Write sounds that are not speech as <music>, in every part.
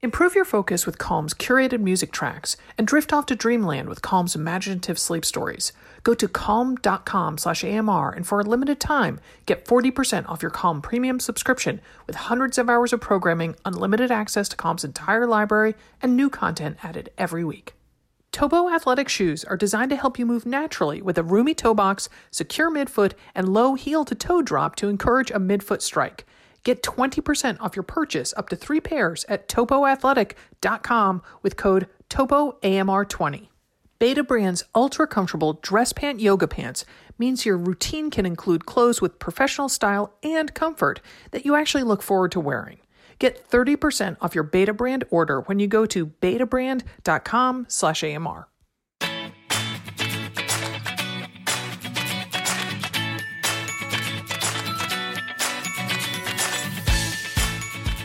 Improve your focus with Calm's curated music tracks and drift off to dreamland with Calm's imaginative sleep stories. Go to calm.com slash AMR and for a limited time, get 40% off your Calm premium subscription with hundreds of hours of programming, unlimited access to Calm's entire library, and new content added every week. Topo athletic shoes are designed to help you move naturally with a roomy toe box, secure midfoot, and low heel to toe drop to encourage a midfoot strike. Get 20% off your purchase up to three pairs at topoathletic.com with code TOPOAMR20. Betabrand's ultra comfortable dress pant yoga pants means your routine can include clothes with professional style and comfort that you actually look forward to wearing. Get 30% off your Beta Brand order when you go to betabrand.com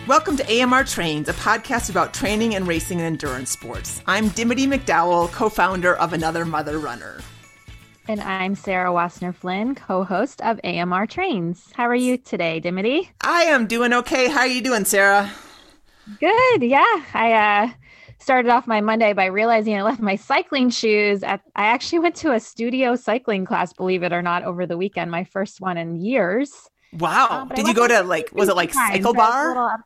Welcome to AMR Trains, a podcast about training and racing in endurance sports. I'm Dimity McDowell, co founder of Another Mother Runner. And I'm Sarah Wassner Flynn, co host of AMR Trains. How are you today, Dimity? I am doing okay. How are you doing, Sarah? Good. Yeah. I uh, started off my Monday by realizing I left my cycling shoes at, I actually went to a studio cycling class, believe it or not, over the weekend, my first one in years. Wow. Uh, Did you go to like, was it like CycleBar?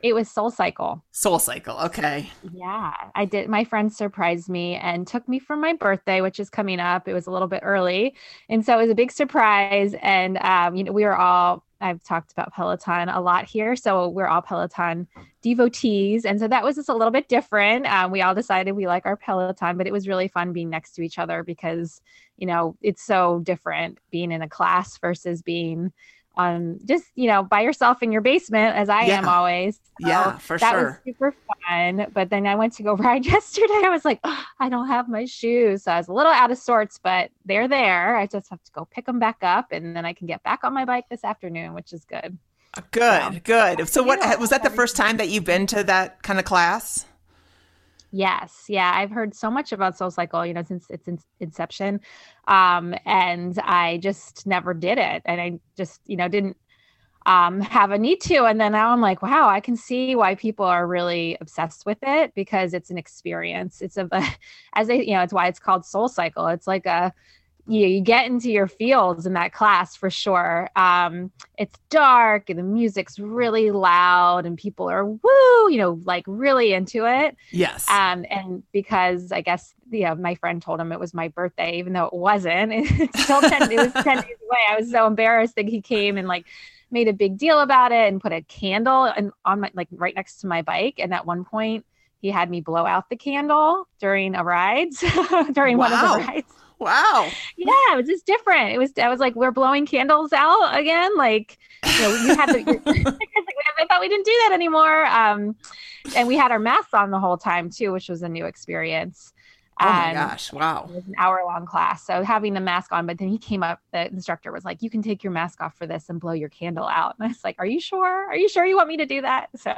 It was Soul Cycle. Soul Cycle. Okay. Yeah, I did. My friend surprised me and took me for my birthday, which is coming up. It was a little bit early, and so it was a big surprise. And um, you know, we were all. I've talked about Peloton a lot here, so we're all Peloton devotees, and so that was just a little bit different. Um, we all decided we like our Peloton, but it was really fun being next to each other because you know it's so different being in a class versus being um, just you know by yourself in your basement as I yeah. am always. So yeah, for that sure. That was super fun. But then I went to go <laughs> ride yesterday. I was like, oh, I don't have my shoes, so I was a little out of sorts, but they're there. I just have to go pick them back up, and then I can get back on my bike this afternoon, which is good. Good, so, good. So, what was that the first time that you've been to that kind of class? Yes, yeah, I've heard so much about Soul Cycle, you know, since its in- inception, um, and I just never did it, and I just, you know, didn't um, have a need to. And then now I'm like, wow, I can see why people are really obsessed with it because it's an experience. It's a, <laughs> as they, you know, it's why it's called Soul Cycle. It's like a you, you get into your fields in that class for sure. Um, it's dark and the music's really loud and people are woo, you know, like really into it. Yes. Um, and because I guess know, my friend told him it was my birthday, even though it wasn't. <laughs> It's still ten. it was ten days away. I was so embarrassed that he came and like made a big deal about it and put a candle and on my like right next to my bike. And at one point, he had me blow out the candle during a ride, <laughs> during wow. one of the rides. Wow. Yeah, it was just different. It was I was like, we're blowing candles out again. Like, you know, you <laughs> had to I thought we didn't do that anymore. Um, and we had our masks on the whole time too, which was a new experience. Oh my gosh! Wow, it was an hour-long class, so having the mask on. But then he came up. The instructor was like, "You can take your mask off for this and blow your candle out." And I was like, "Are you sure? Are you sure you want me to do that?" <laughs> So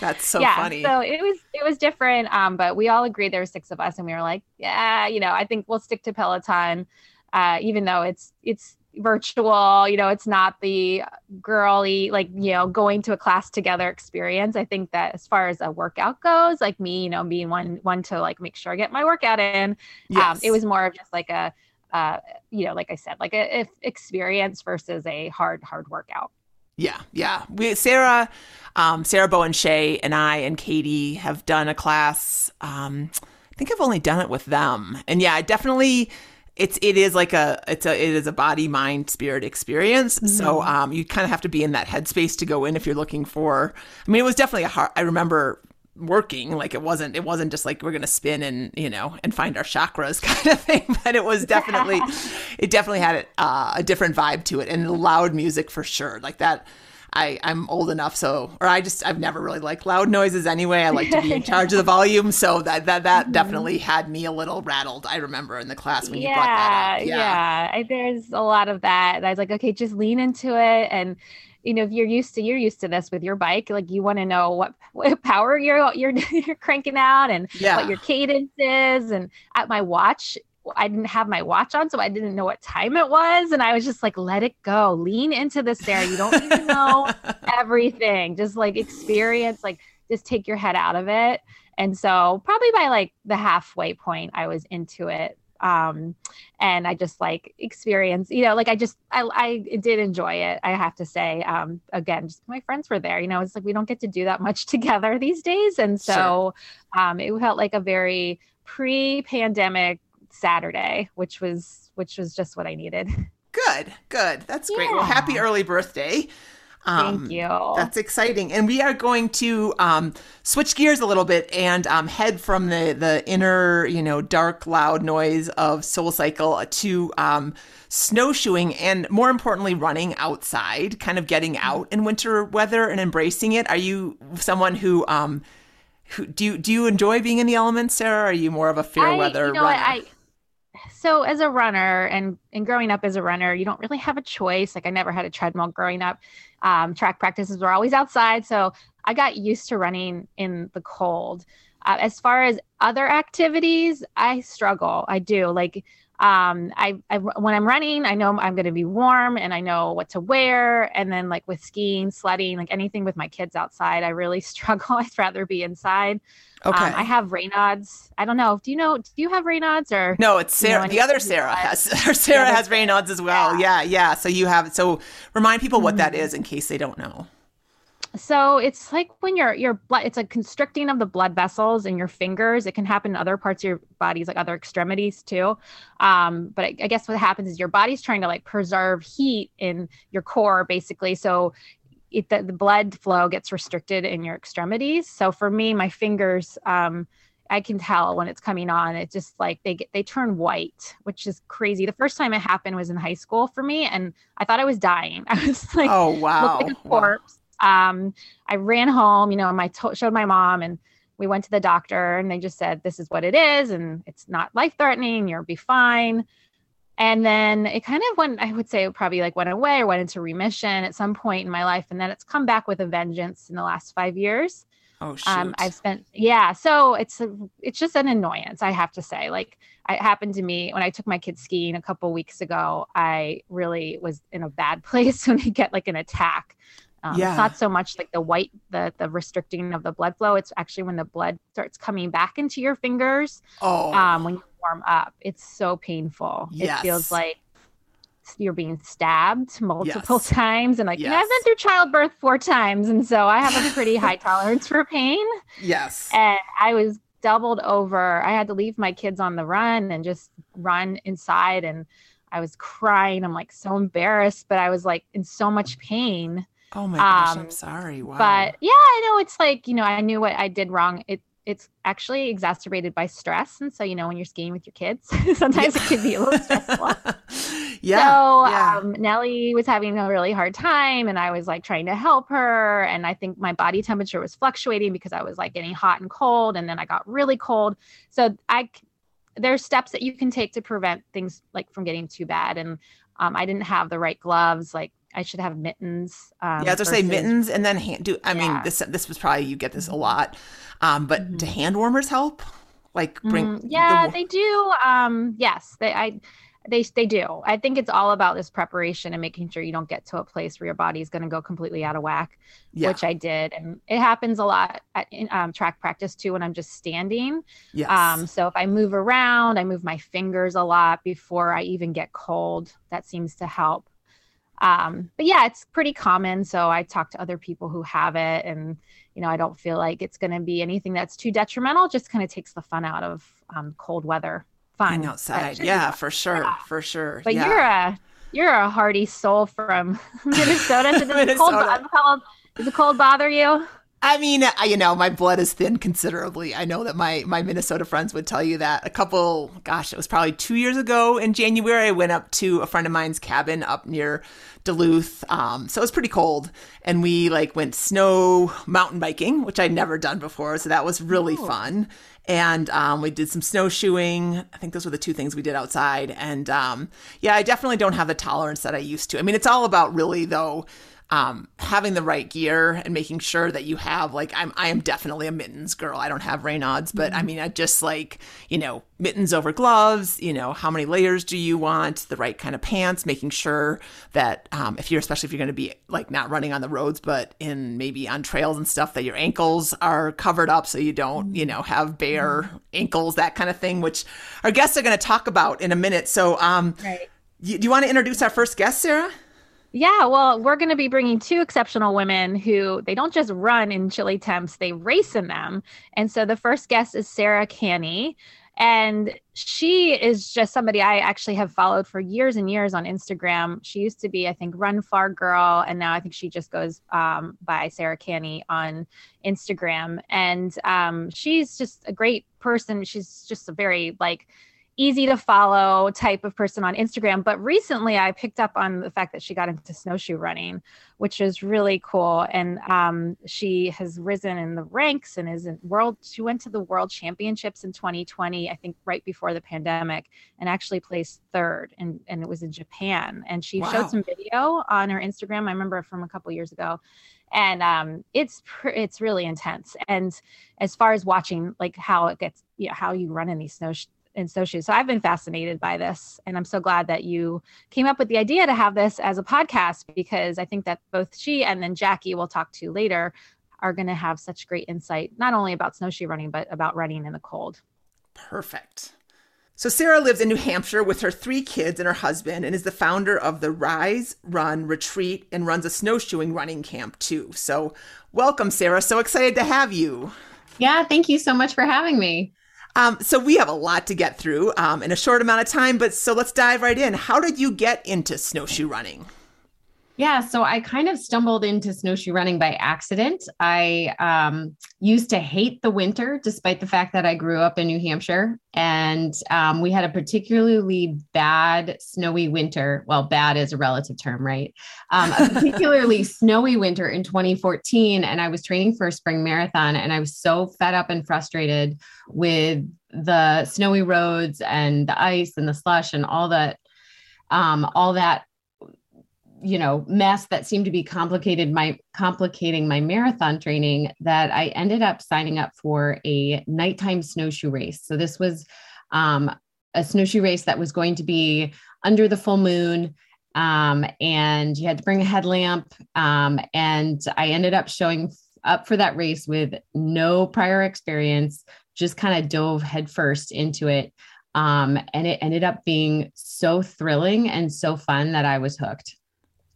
that's so yeah, funny. So it was it was different. Um, but we all agreed there were six of us, and we were like, "Yeah, you know, I think we'll stick to Peloton." Uh, even though it's it's virtual you know it's not the girly like you know going to a class together experience. I think that as far as a workout goes like me you know being one one to like make sure i get my workout in yes. um, it was more of just like a uh, you know like i said like a, a experience versus a hard hard workout. Yeah yeah. We sarah um, sarah bowen Shea and i and katie have done a class um, i think i've only done it with them. And yeah I definitely it's it is like a it's a it is a body mind spirit experience mm-hmm. so um you kind of have to be in that headspace to go in if you're looking for i mean it was definitely a hard i remember working like it wasn't it wasn't just like we're gonna spin and you know and find our chakras <laughs> kind of thing but it was definitely <laughs> it definitely had uh, a different vibe to it and loud music for sure like that I, I'm old enough, so or I just I've never really liked loud noises anyway. I like to be in <laughs> charge of the volume, so that that that mm-hmm. definitely had me a little rattled. I remember in the class when you brought that up. Yeah, yeah. I, there's a lot of that. I was like, okay, just lean into it, and you know, if you're used to you're used to this with your bike, like you want to know what, what power you're you're <laughs> you're cranking out and yeah. what your cadence is. And at my watch, I didn't have my watch on, so I didn't know what time it was. And I was just like, let it go. Lean into this, Sarah. You don't need to know <laughs> everything. Just like experience, like just take your head out of it. And so probably by like the halfway point, I was into it. Um, and I just like experience, you know, like I just, I, I did enjoy it. I have to say, um, again, just my friends were there, you know, it's like, we don't get to do that much <laughs> together these days. And so, sure. um, it felt like a very pre-pandemic Saturday, which was, which was just what I needed. Good, good. That's great. Yeah. Well, happy early birthday. Um, Thank you. That's exciting. And we are going to um, switch gears a little bit and um, head from the, the inner, you know, dark, loud noise of Soul Cycle to um, snowshoeing and more importantly, running outside, kind of getting mm-hmm. out in winter weather and embracing it. Are you someone who, um, who do you, do you enjoy being in the elements, Sarah? are you more of a fair I, weather you know, runner? I, so as a runner and and growing up as a runner you don't really have a choice. Like i never had a treadmill growing up. Um, track practices were always outside so i got used to running in the cold. Uh, as far as other activities i struggle. I do. Like um, I, I when I'm running, I know I'm going to be warm and I know what to wear. And then like with skiing, sledding, like anything with my kids outside, I really <laughs> struggle. I'd rather be inside. Okay. Um, I have Raynaud's. I don't know. Do you know? Do you have Raynaud's or no? It's Sarah. You know, the other Sarah has. <laughs> Sarah has Raynaud's as well. Yeah. yeah, yeah. So you have. So remind people what mm-hmm. that is in case they don't know so it's like when your your blood it's a constricting of the blood vessels in your fingers it can happen in other parts of your bodies like other extremities too um, but I, I, guess what happens is your body's trying to like preserve heat in your core basically so it, the, the blood flow gets restricted in your extremities so for me my fingers um, I can tell when it's coming on. It just like they get they turn white, which is crazy. The first time it happened was in high school for me, and I thought I was dying. <laughs> I was like, oh wow, like a corpse. Wow um, I ran home, you know, and my to- showed my mom and we went to the doctor and they just said, this is what it is. And it's not life threatening. You'll be fine. And then it kind of went, I would say it probably like went away or went into remission at some point in my life. And then it's come back with a vengeance in the last five years. Oh, shoot. Um, I've spent, yeah. So it's, a, it's just an annoyance, I have to say. Like it happened to me when I took my kids skiing a couple weeks ago. I really was in a bad <laughs> place when I get like an attack um, yeah. It's not so much like the white, the the restricting of the blood flow. It's actually when the blood starts coming back into your fingers. Oh. Um, when you warm up, it's so painful. Yes. It feels like you're being stabbed multiple yes. times, and like yes. you know, I've been through childbirth four times, and so I have a pretty high <laughs> tolerance for pain. Yes. And I was doubled over. I had to leave my kids on the run and just run inside and. I was crying. I'm like so embarrassed, but I was like in so much pain Oh my gosh, um, I'm sorry. Wow. But yeah, I know it's like, you know, I knew what I did wrong. It it's actually exacerbated by stress. And so, you know, when you're skiing with your kids, <laughs> sometimes yeah. it can be a little stressful. yeah. <laughs> So yeah. Um, Nellie was having a really hard time and I was like trying to help her. And I think my body temperature was fluctuating because I was like getting hot and cold. And then I got really cold. So I, there's steps that you can take to prevent things like from getting too bad. And um, I didn't have the right gloves. Like I should have mittens. Um, yeah, to say mittens and then hand do. I mean, this this was probably you get this a lot, um, but mm-hmm. do hand warmers help? Like bring? Mm, yeah, the... they do. Um, yes, they. I they they do. I think it's all about this preparation and making sure you don't get to a place where your body is going to go completely out of whack, yeah. which I did, and it happens a lot at in, um, track practice too when I'm just standing. Yes. Um, so if I move around, I move my fingers a lot before I even get cold. That seems to help. Um, but yeah, it's pretty common. So I talk to other people who have it, and you know, I don't feel like it's going to be anything that's too detrimental. Just kind of takes the fun out of um, cold weather. Fun outside, <laughs> yeah, for sure, yeah. for sure. But yeah. you're a you're a hardy soul from <laughs> Minnesota. So Minnesota. <laughs> The cold, does the cold bother you? I mean, you know, my blood is thin considerably. I know that my my Minnesota friends would tell you that. A couple, gosh, it was probably two years ago in January. I went up to a friend of mine's cabin up near Duluth, um, so it was pretty cold, and we like went snow mountain biking, which I'd never done before, so that was really oh. fun. And um, we did some snowshoeing. I think those were the two things we did outside. And um, yeah, I definitely don't have the tolerance that I used to. I mean, it's all about really though um, having the right gear and making sure that you have like I'm I am definitely a mittens girl. I don't have Raynaud's, but I mean I just like you know mittens over gloves. You know how many layers do you want? The right kind of pants. Making sure that um, if you're especially if you're going to be like not running on the roads, but in maybe on trails and stuff, that your ankles are covered up so you don't you know have bare ankles that kind of thing, which our guests are going to talk about in a minute. So um, Right. you, do you want to introduce our first guest, Sarah? Yeah, well, we're going to be bringing two exceptional women who they don't just run in chilly temps, they race in them. And so the first guest is Sarah Canney. And she is just somebody I actually have followed for years and years on Instagram. She used to be, I think, Run Far Girl, and now I think she just goes um, by Sarah Canney on Instagram. And um, she's just a great person. She's just a very like easy to follow type of person on Instagram. But recently I picked up on the fact that she got into snowshoe running, which is really cool. And um, she has risen in the ranks and is in world. She went to the world championships in 2020, I think right before the pandemic, and actually placed third. And, and it was in Japan. And she Wow. showed some video on her Instagram. I remember from a couple years ago. And um, it's pr- it's really intense. And as far as watching like how it gets, you know, how you run in these snow in snowshoes. So I've been fascinated by this. And I'm so glad that you came up with the idea to have this as a podcast because I think that both she and then Jackie, we'll talk to later, are going to have such great insight, not only about snowshoe running, but about running in the cold. Perfect. So Sarah lives in New Hampshire with her three kids and her husband and is the founder of the Rise, Run, Retreat and runs a snowshoeing running camp too. So welcome, Sarah. So excited to have you. Yeah, thank you so much for having me. Um, so we have a lot to get through um, in a short amount of time, but so let's dive right in. How did you get into snowshoe running? Yeah, so I kind of stumbled into snowshoe running by accident. I um, used to hate the winter, despite the fact that I grew up in New Hampshire. And um, we had a particularly bad snowy winter. Well, bad is a relative term, right? Um, a particularly <laughs> snowy winter in 2014. And I was training for a spring marathon, and I was so fed up and frustrated with the snowy roads and the ice and the slush and all that um, all that you know mess that seemed to be complicated my complicating my marathon training that i ended up signing up for a nighttime snowshoe race. So this was um, a snowshoe race that was going to be under the full moon um, and you had to bring a headlamp um, and i ended up showing up for that race with no prior experience just kind of dove headfirst into it um, and it ended up being so thrilling and so fun that i was hooked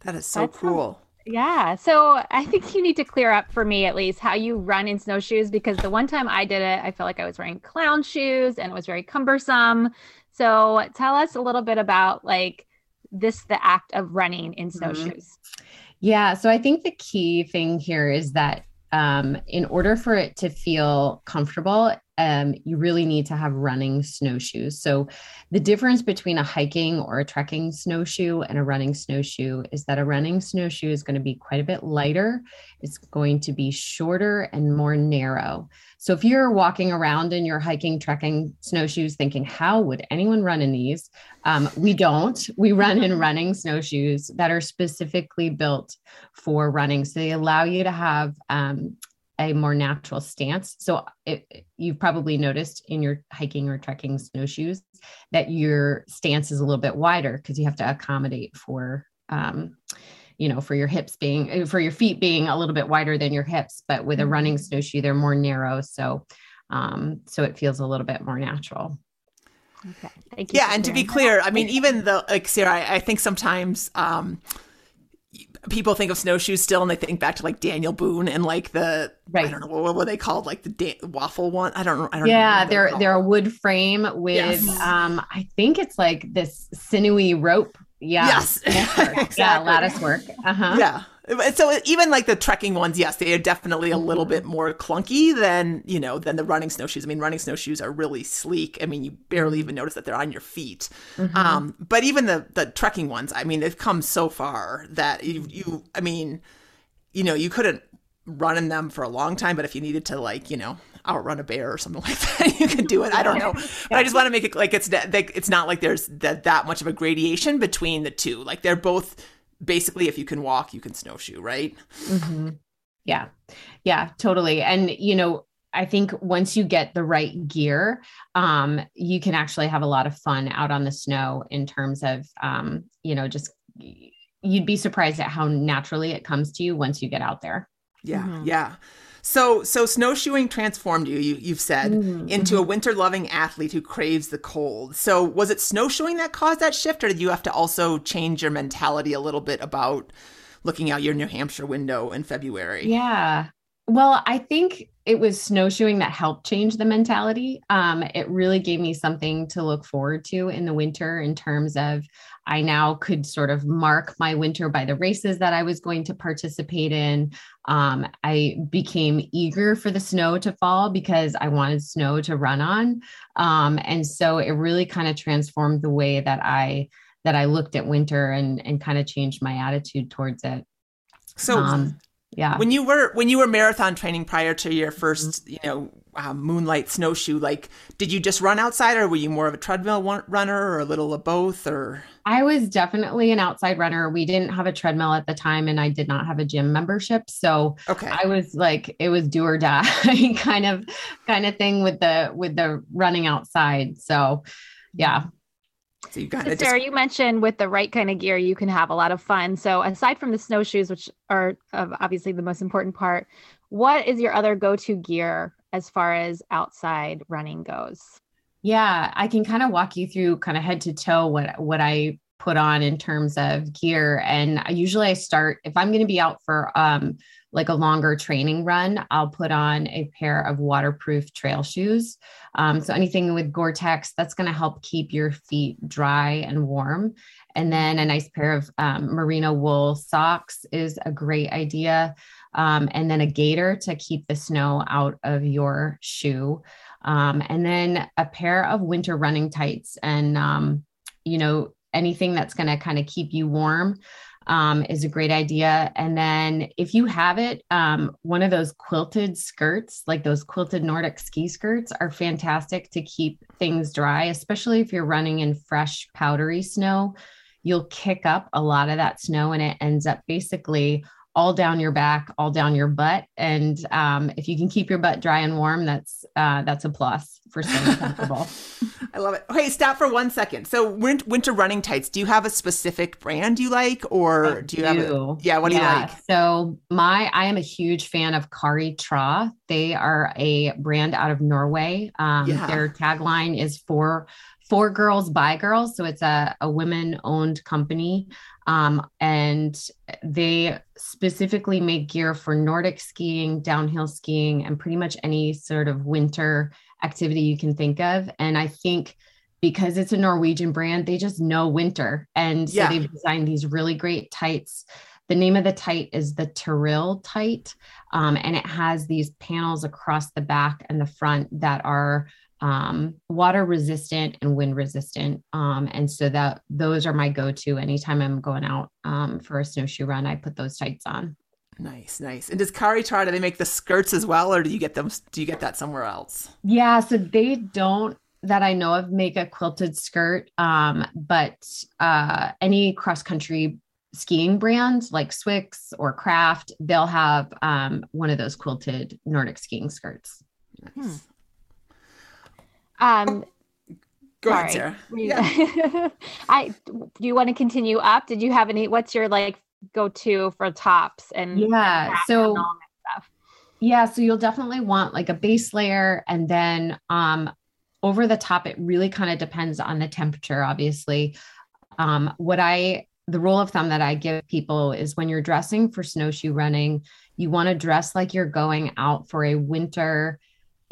That is so That sounds- cool. Yeah. So I think you need to clear up for me at least how you run in snowshoes because the one time I did it, I felt like I was wearing clown shoes and it was very cumbersome. So tell us a little bit about like this the act of running in mm-hmm. snowshoes. Yeah. So I think the key thing here is that um, in order for it to feel comfortable, um, you really need to have running snowshoes. So the difference between a hiking or a trekking snowshoe and a running snowshoe is that a running snowshoe is going to be quite a bit lighter. It's going to be shorter and more narrow. So if you're walking around in your hiking, trekking snowshoes thinking, how would anyone run in these? Um, we don't. We run in <laughs> running snowshoes that are specifically built for running. So they allow you to have um, a more natural stance. So it, you've probably noticed in your hiking or trekking snowshoes that your stance is a little bit wider because you have to accommodate for. Um, you know, for your hips being, for your feet being a little bit wider than your hips, but with a running snowshoe, they're more narrow. So, um, so it feels a little bit more natural. Okay. Thank you. Yeah, for and to be clear, I mean, even though, like Sarah, I, I think sometimes um, people think of snowshoes still, and they think back to like Daniel Boone and like the I don't know what were they called, like the da- waffle one. I don't know. I don't. yeah know what they're they're a wood frame with Yes. um i think it's like this sinewy rope yeah Yes, <laughs> yeah exactly. lattice work uh-huh Yeah. So even like the trekking ones, yes, they are definitely a little bit more clunky than you know than the running snowshoes. I mean, running snowshoes are really sleek. I mean, you barely even notice that they're on your feet. Um, but even the the trekking ones, I mean, they've come so far that you you I mean, you know, you couldn't run in them for a long time, but if you needed to like you know outrun a bear or something <laughs> like that, you could do it. I don't know, <laughs> but I just want to make it like it's that like, it's not like there's that that much of a gradation between the two. Like they're both basically if you can walk, you can snowshoe, right? Mm-hmm. Yeah. Yeah, totally. And, you know, I think once you get the right gear, um, you can actually have a lot of fun out on the snow in terms of, um, you know, just you'd be surprised at how naturally it comes to you once you get out there. Yeah. Mm-hmm. Yeah. So, so snowshoeing transformed you, you you've said, mm-hmm. into a mm-hmm. winter loving athlete who craves the cold. So, was it snowshoeing that caused that shift, or did you have to also change your mentality a little bit about looking out your New Hampshire window in February? Yeah. Well, I think it was snowshoeing that helped change the mentality. Um, it really gave me something to look forward to in the winter in terms of I now could sort of mark my winter by the races that I was going to participate in. Um, I became eager for the snow to fall because I wanted snow to run on. Um, and so it really kind of transformed the way that I that I looked at winter and and kind of changed my attitude towards it. So um, yeah. When you were when you were marathon training prior to your 1st you know um, moonlight snowshoe like did you just run outside or were you more of a treadmill runner or a little of both or? I was definitely an outside runner. We didn't have a treadmill at the time and i did not have a gym membership so okay. I was like it was do or die <laughs> kind of kind of thing with the with the running outside so yeah so you got Sarah, just... you mentioned with the right kind of gear, you can have a lot of fun. So aside from the snowshoes, which are obviously the most important part, what is your other go-to gear as far as outside running goes? Yeah, I can kind of walk you through kind of head to toe what what I put on in terms of gear. And I, usually I start if I'm going to be out for um, like a longer training run, I'll put on a pair of waterproof trail shoes. Um, so anything with Gore-Tex that's going to help keep your feet dry and warm. And then a nice pair of um, merino wool socks is a great idea. Um, and then a gaiter to keep the snow out of your shoe. Um, and then a pair of winter running tights and um, you know anything that's going to kind of keep you warm um, is a great idea. And then if you have it, um, one of those quilted skirts, like those quilted Nordic ski skirts, are fantastic to keep things dry, especially if you're running in fresh, powdery snow. You'll kick up a lot of that snow and it ends up basically all down your back, all down your butt. And um, if you can keep your butt dry and warm, that's uh, that's a plus for staying <laughs> comfortable. I love it. Okay, stop for one second. So winter running tights. Do you have a specific brand you like, or I do you do. have? A, yeah, what do yeah. you like? So my, I am a huge fan of Kari Traa. They are a brand out of Norway. Um, yeah. Their tagline is for for girls by girls so it's a, a women owned company um, and they specifically make gear for nordic skiing downhill skiing and pretty much any sort of winter activity you can think of. And i think because it's a norwegian brand they just know winter. And so yeah. they've designed these really great tights. The name of the tight is the Tiril tight, um, and it has these panels across the back and the front that are um, water resistant and wind resistant. Um, and so that those are my go-to anytime I'm going out um, for a snowshoe run, I put those tights on. Nice, nice. And does Kari Traa? do they make the skirts as well, or do you get them? Do you get that somewhere else? Yeah, so they don't that I know of make a quilted skirt. Um, but uh, any cross country skiing brands like Swix or Craft, they'll have um, one of those quilted Nordic skiing skirts. Nice. Hmm. Um, Go sorry. ahead, Sarah. Yeah. <laughs> I do you want to continue up? Did you have any? What's your like go to for tops and yeah? So yeah, so you'll definitely want like a base layer, and then um over the top. It really kind of depends on the temperature, obviously. Um, what I the rule of thumb that I give people is when you're dressing for snowshoe running, you want to dress like you're going out for a winter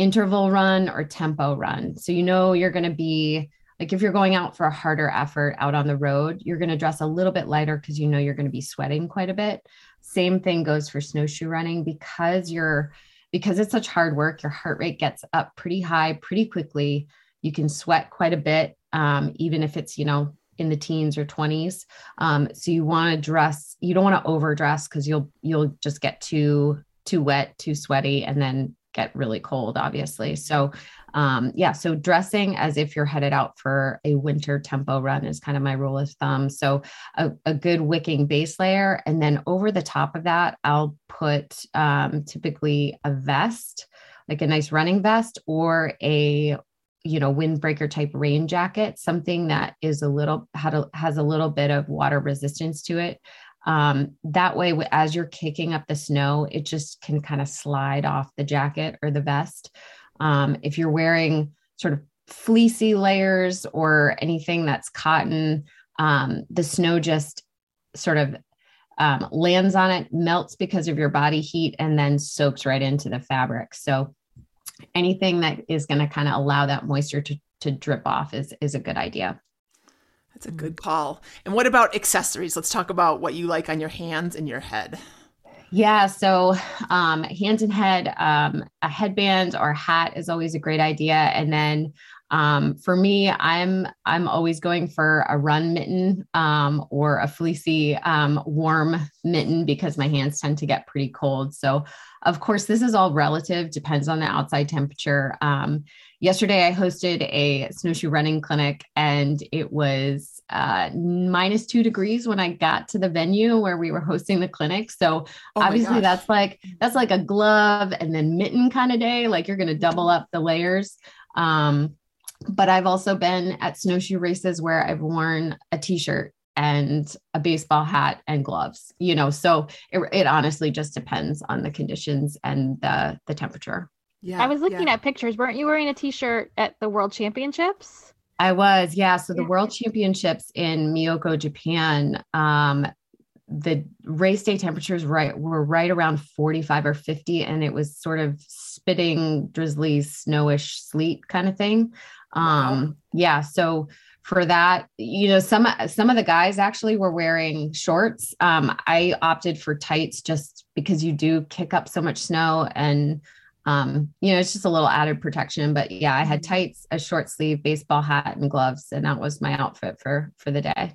interval run or tempo run. So you know you're going to be like if you're going out for a harder effort out on the road, you're going to dress a little bit lighter because you know you're going to be sweating quite a bit. Same thing goes for snowshoe running because you're because it's such hard work, your heart rate gets up pretty high pretty quickly. You can sweat quite a bit, um, even if it's, you know, in the teens or 20s. Um, so you want to dress, you don't want to overdress because you'll you'll just get too too wet, too sweaty, and then get really cold, obviously. So, um, yeah, so dressing as if you're headed out for a winter tempo run is kind of my rule of thumb. So, a, a good wicking base layer. And then over the top of that, I'll put um, typically a vest, like a nice running vest or a you know windbreaker type rain jacket something that is a little had a, has a little bit of water resistance to it um, that way as you're kicking up the snow it just can kind of slide off the jacket or the vest. Um, if you're wearing sort of fleecy layers or anything that's cotton um, the snow just sort of um, lands on it melts because of your body heat and then soaks right into the fabric. So anything that is going to kind of allow that moisture to, to drip off is is a good idea that's a good call. And what about accessories? Let's talk about what you like on your hands and your head. Yeah, so um, hands and head, um, a headband or hat is always a great idea. And then um, for me, I'm I'm always going for a run mitten um, or a fleecy um, warm mitten because my hands tend to get pretty cold. So, of course, this is all relative, depends on the outside temperature. Um, yesterday I hosted a snowshoe running clinic and it was uh, minus two degrees when I got to the venue where we were hosting the clinic. So oh obviously that's like that's like a glove and then mitten kind of day. Like you're going to double up the layers. Um, but I've also been at snowshoe races where I've worn a t-shirt and a baseball hat and gloves. You know, so it, it honestly just depends on the conditions and the the temperature. Yeah. I was looking yeah. at pictures. Weren't you wearing a t-shirt at the World Championships? I was, yeah. So the yeah. World Championships in Myoko, Japan, um, the race day temperatures right were right around 45 or 50, and it was sort of spitting, drizzly, snowish sleet kind of thing. Um, wow. yeah. So for that, you know, some some of the guys actually were wearing shorts. Um, I opted for tights just because you do kick up so much snow and um, you know, it's just a little added protection. But yeah, I had mm-hmm. tights, a short sleeve baseball hat, and gloves, and that was my outfit for for the day.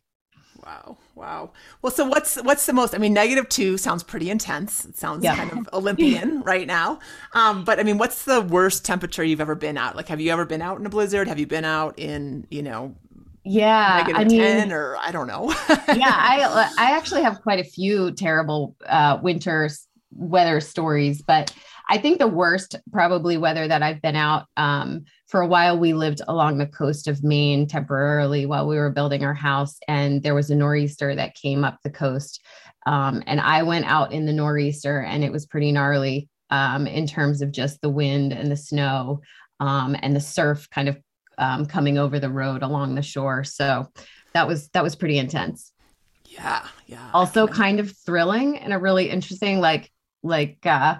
Wow. Wow. Well, so what's what's the most? I mean, negative two sounds pretty intense. It sounds yeah. kind of <laughs> Olympian right now. Um, but I mean, what's the worst temperature you've ever been out? Like, have you ever been out in a blizzard? Have you been out in you know? Yeah, negative I mean, ten or I don't know. <laughs> yeah, I I actually have quite a few terrible uh, winter weather stories, but I think the worst probably weather that I've been out. Um, for a while, we lived along the coast of Maine temporarily while we were building our house, and there was a nor'easter that came up the coast. Um, and I went out in the nor'easter, and it was pretty gnarly um, in terms of just the wind and the snow um, and the surf kind of um, coming over the road along the shore. So that was that was pretty intense. Yeah, yeah. Also, kind of thrilling and a really interesting, like like uh,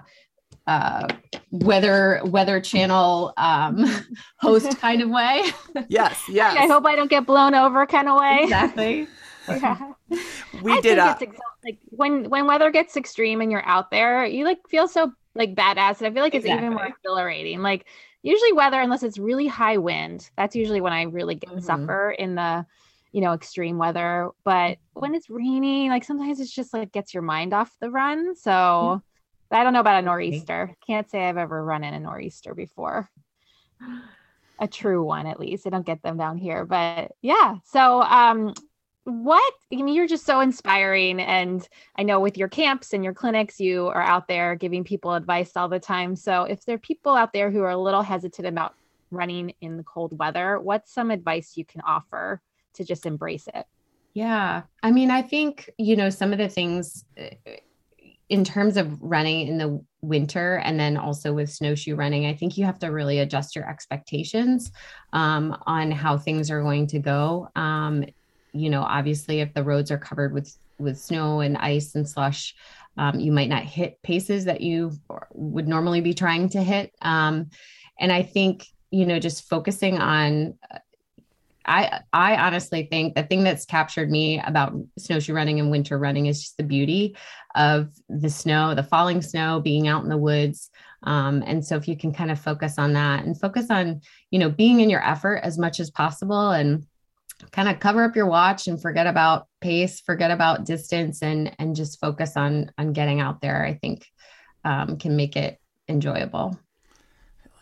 uh, weather weather channel um, <laughs> host <laughs> kind of way. yes, <laughs> yes. I hope I don't get blown over kind of way. Exactly. yeah. We I did. Uh, ex- like when when weather gets extreme and you're out there, you like feel so like badass. And I feel like it's exactly. even more exhilarating. Like usually weather, unless it's really high wind, that's usually when I really get, mm-hmm. suffer in the you know extreme weather. But when it's rainy, like sometimes it's just like gets your mind off the run. So. Mm-hmm I don't know about a nor'easter. Can't say I've ever run in a nor'easter before. <sighs> A true one, at least. I don't get them down here, but yeah. So, um, what I mean, you're just so inspiring, and I know with your camps and your clinics, you are out there giving people advice all the time. So, if there are people out there who are a little hesitant about running in the cold weather, what's some advice you can offer to just embrace it? Yeah. I mean, I think, you know, some of the things in terms of running in the winter and then also with snowshoe running, I think you have to really adjust your expectations um, on how things are going to go. Um, you know, obviously, if the roads are covered with with snow and ice and slush, um, you might not hit paces that you would normally be trying to hit. Um, and I think you know, just focusing on I I honestly think the thing that's captured me about snowshoe running and winter running is just the beauty of the snow, the falling snow, being out in the woods. Um, and so if you can kind of focus on that and focus on, you know, being in your effort as much as possible and kind of cover up your watch and forget about pace, forget about distance and and just focus on on getting out there, I think um, can make it enjoyable.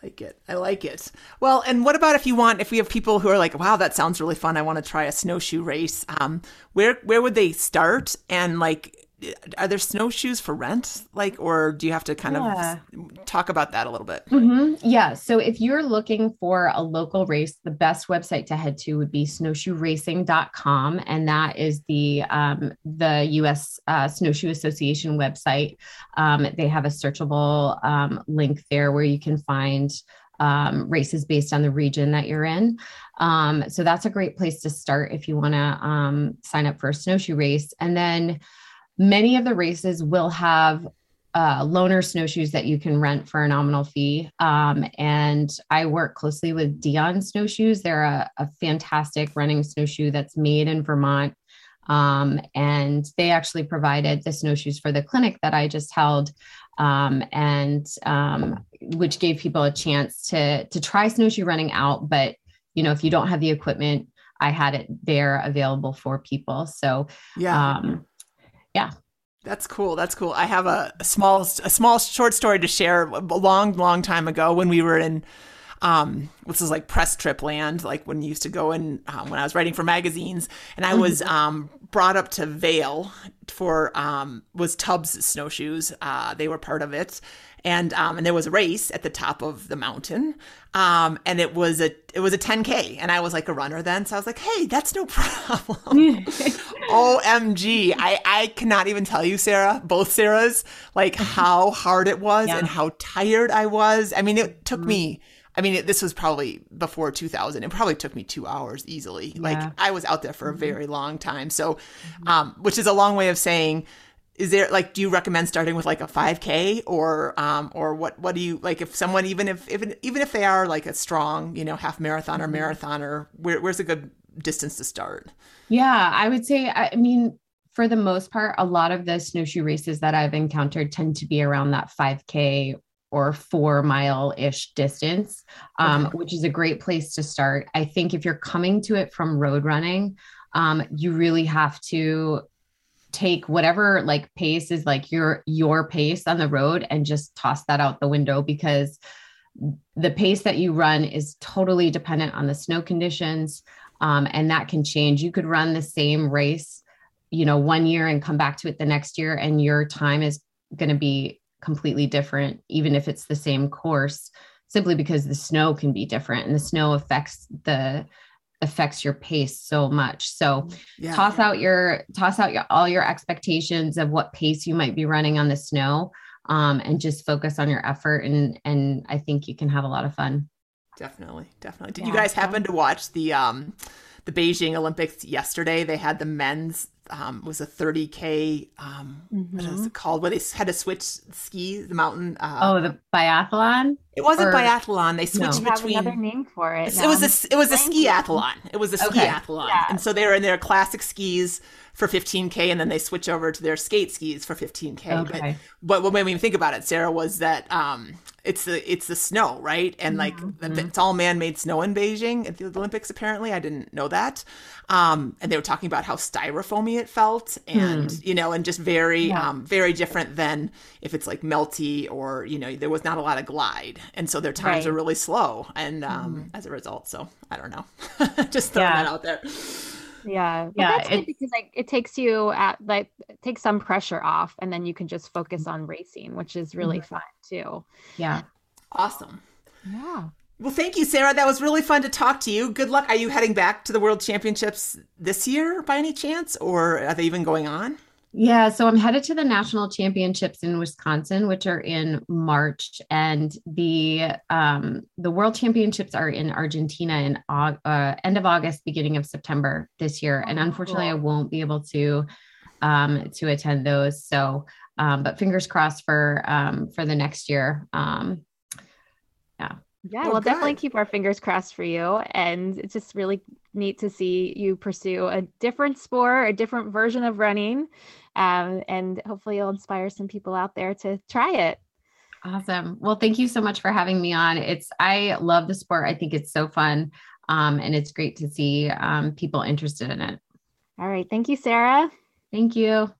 Like it. I like it. Well, and what about if you want, if we have people who are like, wow, that sounds really fun. I want to try a snowshoe race. Um, where, where would they start? And like, are there snowshoes for rent? Like, or do you have to kind yeah. of talk about that a little bit? Mm-hmm. Yeah. So if you're looking for a local race, the best website to head to would be snowshoeracing.com. And that is the, um, the US uh, Snowshoe Association website. Um, they have a searchable um, link there where you can find um, races based on the region that you're in. Um, so that's a great place to start if you want to um, sign up for a snowshoe race. And then Many of the races will have uh, loaner snowshoes that you can rent for a nominal fee. Um, and I work closely with Dion Snowshoes. They're a, a fantastic running snowshoe that's made in Vermont. Um, and they actually provided the snowshoes for the clinic that I just held. Um, and um, which gave people a chance to to try snowshoe running out. But you know, if you don't have the equipment, I had it there available for people. So yeah, um, yeah. That's cool. That's cool. I have a, a, small, a small short story to share. A long, long time ago, when we were in, um, this is like press trip land, like when you used to go in um, when I was writing for magazines, and I was mm-hmm. um, brought up to Vail for um, was Tubbs snowshoes. Uh, they were part of it, and um, and there was a race at the top of the mountain, um, and it was a it was a 10k, and I was like a runner then, so I was like, hey, that's no <laughs> problem. <laughs> Omg, I I cannot even tell you, Sarah, both Sarahs, like <laughs> how hard it was yeah. and how tired I was. I mean, it took mm-hmm. me. I mean, it, this was probably before 2000. It probably took me two hours easily. Yeah. Like I was out there for a mm-hmm. very long time. So, mm-hmm. um, which is a long way of saying is there like do you recommend starting with like a 5k or um or what what do you like if someone even if, if even if they are like a strong you know half marathon or mm-hmm. marathoner where, where's a good distance to start yeah i would say i mean for the most part a lot of the snowshoe races that i've encountered tend to be around that 5k or four mile ish distance um, okay. which is a great place to start i think if you're coming to it from road running um, you really have to take whatever like pace is like your your pace on the road and just toss that out the window because the pace that you run is totally dependent on the snow conditions um, and that can change you could run the same race you know one year and come back to it the next year and your time is going to be completely different even if it's the same course simply because the snow can be different and the snow affects the affects your pace so much. So yeah. toss out your toss out your all your expectations of what pace you might be running on the snow um, and just focus on your effort and and I think you can have a lot of fun. Definitely, definitely. Did yeah, you guys happen to watch the um the Beijing Olympics yesterday? They had the men's um, was a 30k um, mm-hmm. what was it called where they had to switch ski the mountain uh, oh the biathlon it wasn't or, biathlon they switched no. between another name for it it was a it was a skiathlon it was a okay. skiathlon yeah. and so they were in their classic skis for 15k and then they switch over to their skate skis for 15k okay. but but when we think about it sarah was that um it's the it's the snow right and like mm-hmm. it's all man-made snow in beijing at the olympics apparently i didn't know that um and they were talking about how styrofoamy it felt and mm. you know and just very yeah. um very different than if it's like melty or you know there was not a lot of glide and so their times right. are really slow and um mm. as a result so i don't know <laughs> just throwing yeah. that out there yeah yeah that's because like it takes you at like it takes some pressure off and then you can just focus on racing which is really mm-hmm. fun too. Yeah. Awesome. Yeah. Well thank you sarah. That was really fun to talk to you. Good luck. Are you heading back to the world championships this year by any chance or are they even going on yeah, so I'm headed to the national championships in Wisconsin, which are in March, and the um, the world championships are in Argentina in uh, end of August, beginning of September this year. And oh, unfortunately, cool. I won't be able to um, to attend those. So, um, but fingers crossed for um, for the next year. Um, yeah. Yeah, well, we'll definitely keep our fingers crossed for you. And it's just really neat to see you pursue a different sport, a different version of running. Um, and hopefully you'll inspire some people out there to try it. Awesome. Well, thank you so much for having me on. It's I love the sport. I think it's so fun. Um, and it's great to see um, people interested in it. All right. Thank you, Sarah. Thank you.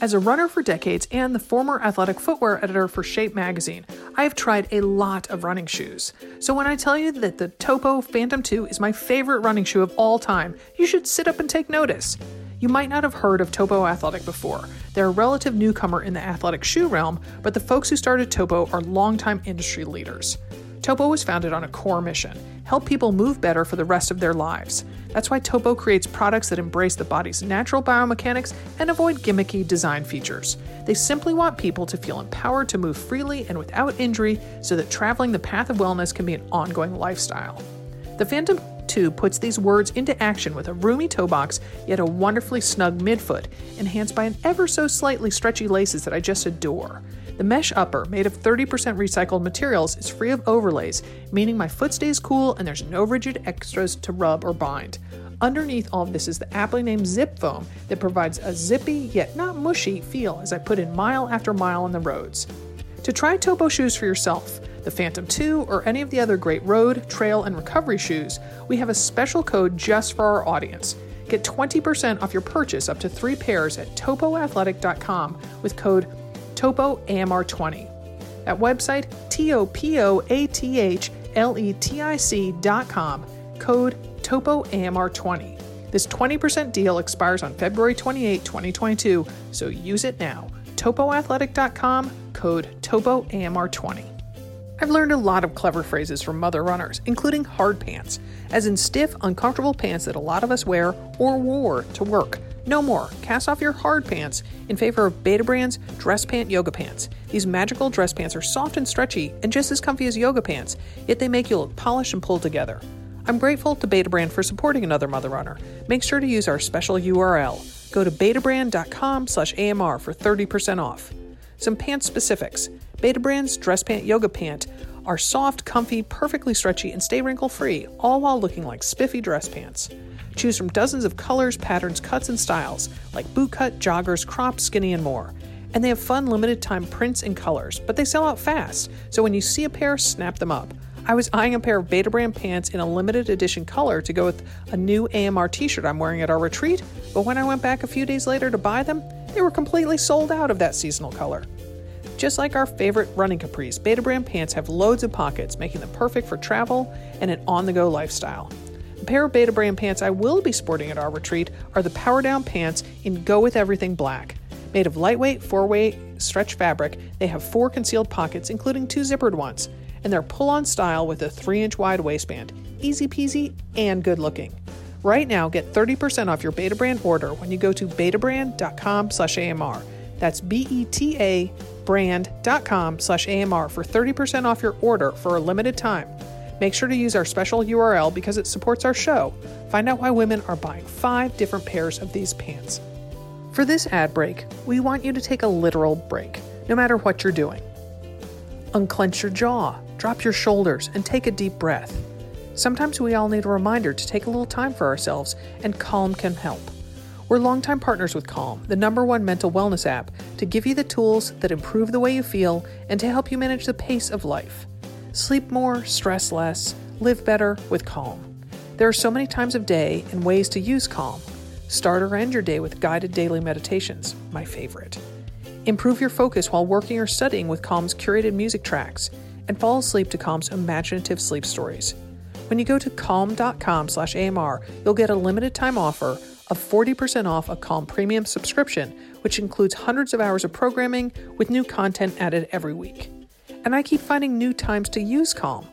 As a runner for decades and the former athletic footwear editor for Shape magazine, I have tried a lot of running shoes. So when I tell you that the Topo Phantom 2 is my favorite running shoe of all time, you should sit up and take notice. You might not have heard of Topo Athletic before. They're a relative newcomer in the athletic shoe realm, but the folks who started Topo are longtime industry leaders. Topo was founded on a core mission help people move better for the rest of their lives. That's why Topo creates products that embrace the body's natural biomechanics and avoid gimmicky design features. They simply want people to feel empowered to move freely and without injury so that traveling the path of wellness can be an ongoing lifestyle. The Phantom 2 puts these words into action with a roomy toe box, yet a wonderfully snug midfoot, enhanced by an ever so slightly stretchy laces that I just adore. The mesh upper, made of 30% recycled materials, is free of overlays, meaning my foot stays cool and there's no rigid extras to rub or bind. Underneath all of this is the aptly named Zip Foam that provides a zippy yet not mushy feel as I put in mile after mile on the roads. To try Topo shoes for yourself, the Phantom 2, or any of the other great road, trail, and recovery shoes, we have a special code just for our audience. Get 20% off your purchase up to three pairs at topoathletic.com with code TOPOAMR20. At website T O P O A T H L E T I C dot com, code TOPOAMR20. This 20% deal expires on February 28, 2022, so use it now. TopoAthletic.com, code TOPOAMR20. I've learned a lot of clever phrases from mother runners, including hard pants, as in stiff, uncomfortable pants that a lot of us wear or wore to work. No more. Cast off your hard pants in favor of Betabrand's dress pant yoga pants. These magical dress pants are soft and stretchy and just as comfy as yoga pants, yet they make you look polished and pulled together. I'm grateful to Betabrand for supporting another mother runner. Make sure to use our special URL. Go to betabrand.com slash AMR for 30% off. Some pants specifics. Betabrand's dress pant yoga pant are soft, comfy, perfectly stretchy, and stay wrinkle free, all while looking like spiffy dress pants. Choose from dozens of colors, patterns, cuts, and styles, like bootcut, joggers, crop, skinny, and more. And they have fun limited time prints and colors, but they sell out fast, so when you see a pair, snap them up. I was eyeing a pair of Betabrand pants in a limited edition color to go with a new AMR t shirt I'm wearing at our retreat, but when I went back a few days later to buy them, they were completely sold out of that seasonal color. Just like our favorite running capris, Betabrand pants have loads of pockets, making them perfect for travel and an on the go lifestyle. The pair of Betabrand pants I will be sporting at our retreat are the Power Down pants in Go With Everything Black. Made of lightweight four way stretch fabric, they have four concealed pockets, including two zippered ones, and they're pull on style with a 3 inch wide waistband. Easy peasy and good looking. Right now, get 30% off your Betabrand order when you go to betabrand.com slash AMR. That's B-E-T-A brand.com slash AMR for 30% off your order for a limited time. Make sure to use our special URL because it supports our show. Find out why women are buying five different pairs of these pants. For this ad break, we want you to take a literal break, no matter what you're doing. Unclench your jaw, drop your shoulders, and take a deep breath. Sometimes we all need a reminder to take a little time for ourselves, and Calm can help. We're longtime partners with Calm, the number one mental wellness app, to give you the tools that improve the way you feel and to help you manage the pace of life. Sleep more, stress less, live better with Calm. There are so many times of day and ways to use Calm. Start or end your day with guided daily meditations, my favorite. Improve your focus while working or studying with Calm's curated music tracks, and fall asleep to Calm's imaginative sleep stories. When you go to calm.com/amr, you'll get a limited time offer of 40% off a Calm Premium subscription, which includes hundreds of hours of programming with new content added every week. And I keep finding new times to use Calm.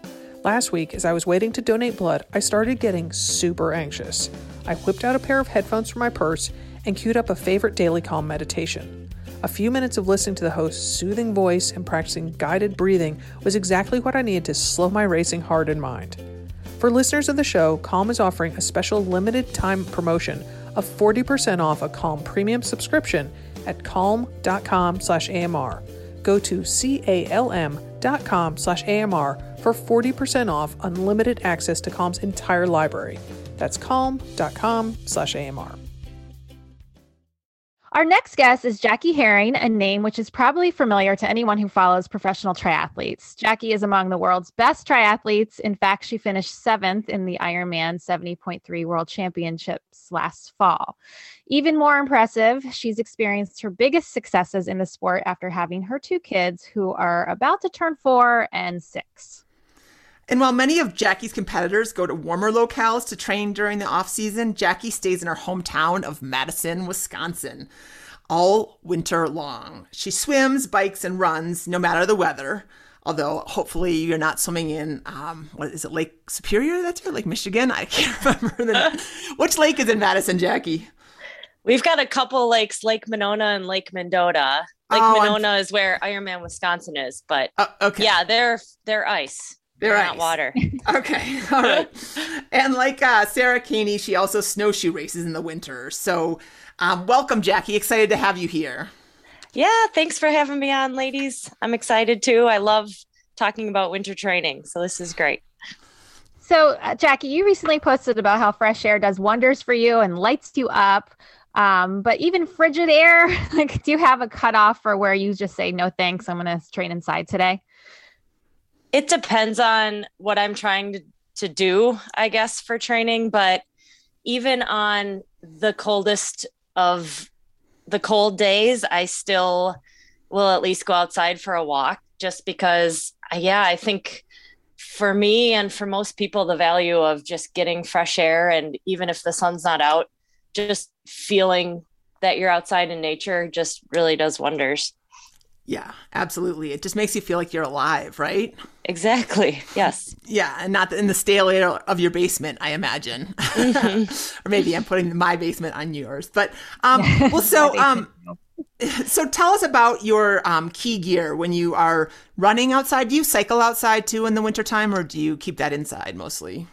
Last week, as I was waiting to donate blood, I started getting super anxious. I whipped out a pair of headphones from my purse and queued up a favorite daily Calm meditation. A few minutes of listening to the host's soothing voice and practicing guided breathing was exactly what I needed to slow my racing heart and mind. For listeners of the show, Calm is offering a special limited time promotion of 40% off a Calm premium subscription at calm.com slash AMR. Go to calm.com slash AMR for 40% off unlimited access to Calm's entire library. That's calm.com slash AMR. Our next guest is Jackie Hering, a name which is probably familiar to anyone who follows professional triathletes. Jackie is among the world's best triathletes. In fact, she finished seventh in the Ironman 70.3 World Last fall. Even more impressive, she's experienced her biggest successes in the sport after having her two kids who are about to turn four and six. And while many of Jackie's competitors go to warmer locales to train during the off season, Jackie stays in her hometown of Madison, Wisconsin, all winter long. She swims, bikes, and runs no matter the weather. Although hopefully you're not swimming in um, what is it, Lake Superior? That's here, Lake Michigan. I can't <laughs> remember the <laughs> Which lake is in Madison, Jackie? We've got a couple lakes, Lake Monona and Lake Mendota. Lake oh, Monona I'm... is where Ironman Wisconsin is, but uh, okay. yeah, they're they're ice. They're not water. <laughs> okay. All right. and like uh, Sarah Canney, she also snowshoe races in the winter. So um, welcome, Jackie. Excited to have you here. Yeah. Thanks for having me on, ladies. I'm excited too. I love talking about winter training. So this is great. So, uh, Jackie, you recently posted about how fresh air does wonders for you and lights you up. Um, but even frigid air, <laughs> like, do you have a cutoff for where you just say, no thanks, I'm going to train inside today? it depends on what I'm trying to, to do, I guess, for training. But even on the coldest of the cold days, I still will at least go outside for a walk just because, yeah, I think for me and for most people, the value of just getting fresh air and even if the sun's not out, just feeling that you're outside in nature just really does wonders. Yeah, absolutely. It just makes you feel like you're alive, right? Exactly. Yes. yeah, and not in the stale air of your basement, I imagine. Mm-hmm. <laughs> or maybe I'm putting my basement on yours. But um <laughs> well so um <laughs> so tell us about your um, key gear when you are running outside. Do you cycle outside too in the wintertime or do you keep that inside mostly?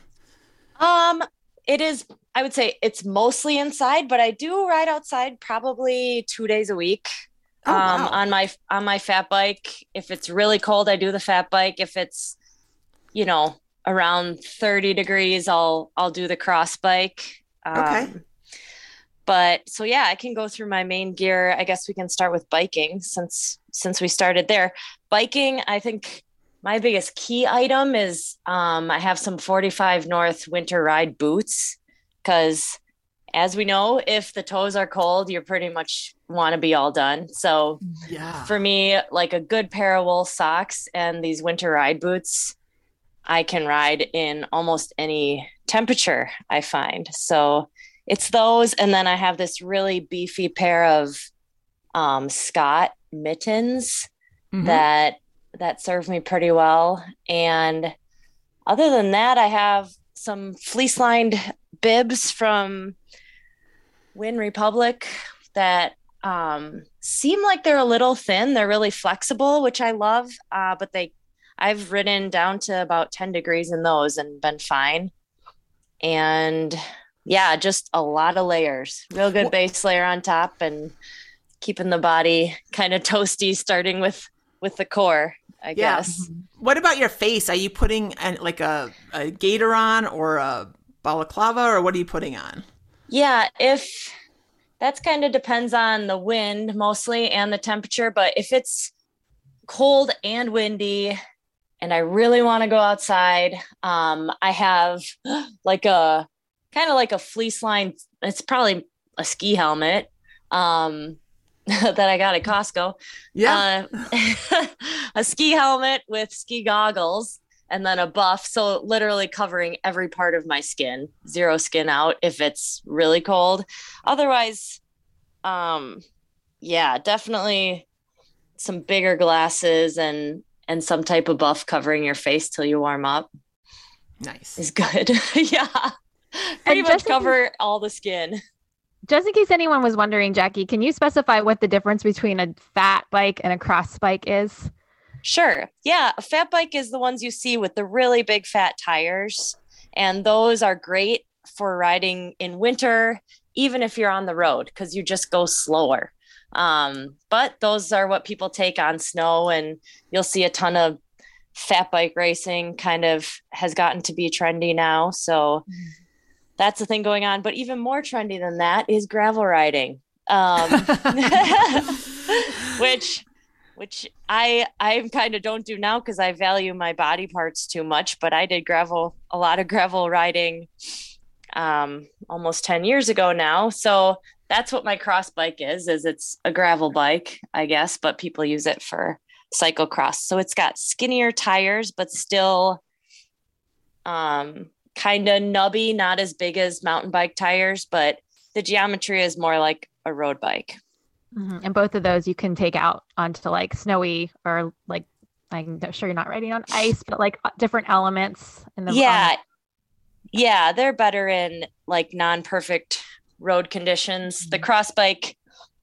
Um it is I would say it's mostly inside, but I do ride outside probably 2 days a week. Oh, um, wow. on my on my fat bike. If it's really cold, I do the fat bike. If it's you know around 30 degrees, I'll I'll do the cross bike. Um, okay. But so yeah, I can go through my main gear. I guess we can start with biking since since we started there. Biking, I think my biggest key item is um, I have some 45 North winter ride boots because as we know, if the toes are cold, you're pretty much want to be all done. So yeah. for me, like a good pair of wool socks and these winter ride boots, I can ride in almost any temperature I find. So it's those. And then I have this really beefy pair of um, Scott mittens mm-hmm. that that serve me pretty well. And other than that, I have some fleece lined bibs from Win Republic that um, seem like they're a little thin. They're really flexible, which I love. Uh, but they, I've ridden down to about 10 degrees in those and been fine. And yeah, just a lot of layers. Real good base layer on top and keeping the body kind of toasty, starting with with the core. I yeah. guess. What about your face? Are you putting an, like a, a gaiter on or a balaclava, or what are you putting on? Yeah, if that's kind of depends on the wind mostly and the temperature, but if it's cold and windy and I really want to go outside, um, I have <gasps> like a kind of like a fleece line. It's probably a ski helmet um, <laughs> that I got at Costco. Yeah. Uh, <laughs> a ski helmet with ski goggles and then a buff. So literally covering every part of my skin, zero skin out if it's really cold. Otherwise, um, yeah, definitely some bigger glasses and and some type of buff covering your face till you warm up. Nice is good. <laughs> yeah, pretty and much cover all the skin. Just in case anyone was wondering, Jackie, can you specify what the difference between a fat bike and a cross bike is? Sure. Yeah. A fat bike is the ones you see with the really big fat tires. And those are great for riding in winter, even if you're on the road, because you just go slower. Um, but those are what people take on snow, and you'll see a ton of fat bike racing kind of has gotten to be trendy now. So mm-hmm. that's the thing going on. But even more trendy than that is gravel riding. um, <laughs> <laughs> which which I I kind of don't do now because I value my body parts too much. But I did gravel a lot of gravel riding um, almost 10 years ago now. So that's what my cross bike is, is it's a gravel bike, I guess, but people use it for cyclocross. So it's got skinnier tires, but still um, kind of nubby, not as big as mountain bike tires, but the geometry is more like a road bike. Mm-hmm. And both of those you can take out onto like snowy or like I'm sure you're not riding on ice, but like uh, different elements in the yeah, yeah, they're better in like non-perfect road conditions. Mm-hmm. The cross bike,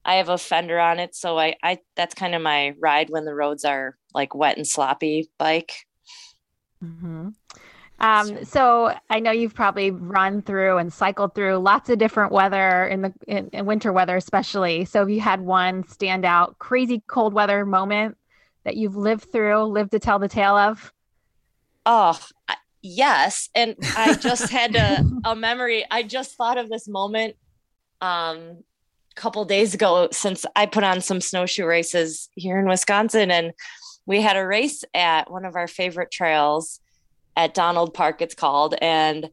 I have a fender on it, so I, I that's kind of my ride when the roads are like wet and sloppy bike. Mm-hmm. Um, so I know you've probably run through and cycled through lots of different weather in the in, in winter weather, especially. So have you had one standout crazy cold weather moment that you've lived through, lived to tell the tale of? Oh, yes. And I just <laughs> had a, a memory. I just thought of this moment um, a couple days ago since I put on some snowshoe races here in Wisconsin. And we had a race at one of our favorite trails at Donald Park, it's called. And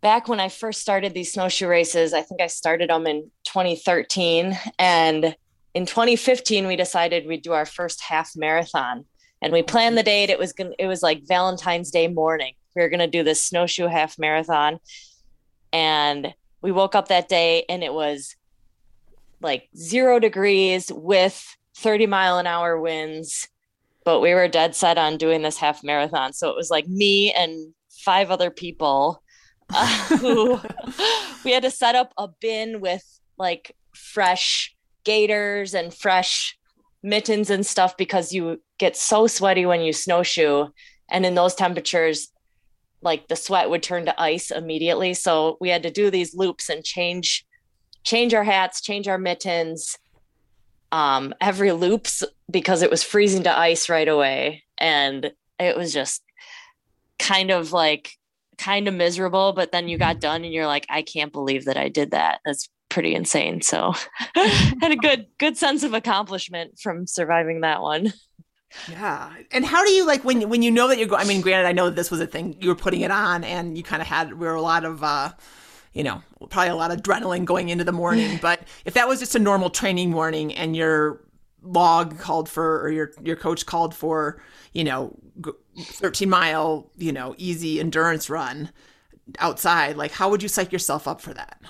back when I first started these snowshoe races, I think I started them in 2013. And in 2015, we decided we'd do our first half marathon. And we planned the date. It was gonna, it was like Valentine's Day morning. We were gonna do this snowshoe half marathon. And we woke up that day and it was like zero degrees with 30 mile an hour winds but we were dead set on doing this half marathon. So it was like me and five other people uh, <laughs> who we had to set up a bin with like fresh gaiters and fresh mittens and stuff because you get so sweaty when you snowshoe. And in those temperatures, like the sweat would turn to ice immediately. So we had to do these loops and change change our hats, change our mittens, um, every loops because it was freezing to ice right away. And it was just kind of like kind of miserable. But then you got done and you're like, I can't believe that I did that. That's pretty insane. So <laughs> had a <laughs> good, good sense of accomplishment from surviving that one. Yeah. And how do you like when when you know that you're going I mean, granted, I know that this was a thing you were putting it on and you kind of had we were a lot of uh you know, probably a lot of adrenaline going into the morning. but if that was just a normal training morning and your log called for, or your your coach called for, you know, 13 mile, you know, easy endurance run outside, like how would you psych yourself up for that?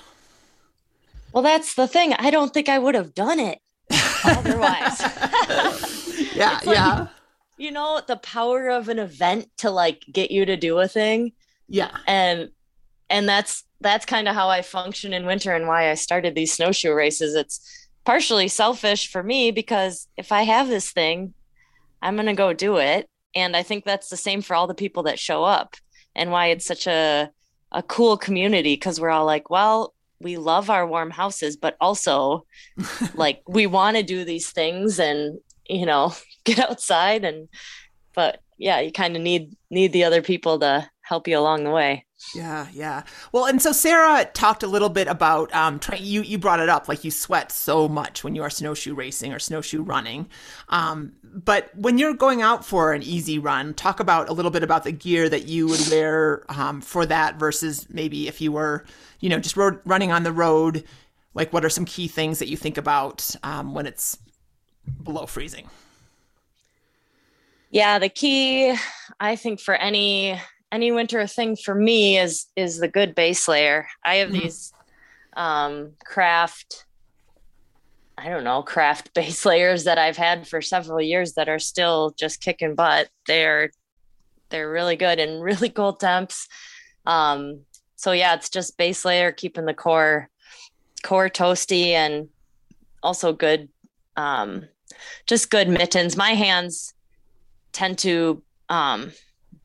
Well, that's the thing. I don't think I would have done it <laughs> otherwise. <laughs> yeah, like, yeah. You know, the power of an event to like get you to do a thing. Yeah. And and that's that's kind of how I function in winter and why I started these snowshoe races. It's partially selfish for me because if I have this thing, I'm going to go do it. And I think that's the same for all the people that show up and why it's such a, a cool community because we're all like, well, we love our warm houses, but also <laughs> like we want to do these things and, you know, <laughs> get outside and, but yeah, you kind of need, need the other people to help you along the way. Yeah, yeah. Well, and so Sarah talked a little bit about um, you. You brought it up, like you sweat so much when you are snowshoe racing or snowshoe running. Um, but when you're going out for an easy run, talk about a little bit about the gear that you would wear um, for that versus maybe if you were, you know, just road, running on the road. Like, what are some key things that you think about um, when it's below freezing? Yeah, the key, I think, for any any winter thing for me is is the good base layer. I have mm-hmm. these um, craft I don't know, craft <laughs> base layers that I've had for several years that are still just kicking butt. They're they're really good and <laughs> really cold temps. Um, so yeah, it's just base layer keeping the core core toasty and also good um, just good mittens. My hands tend to um,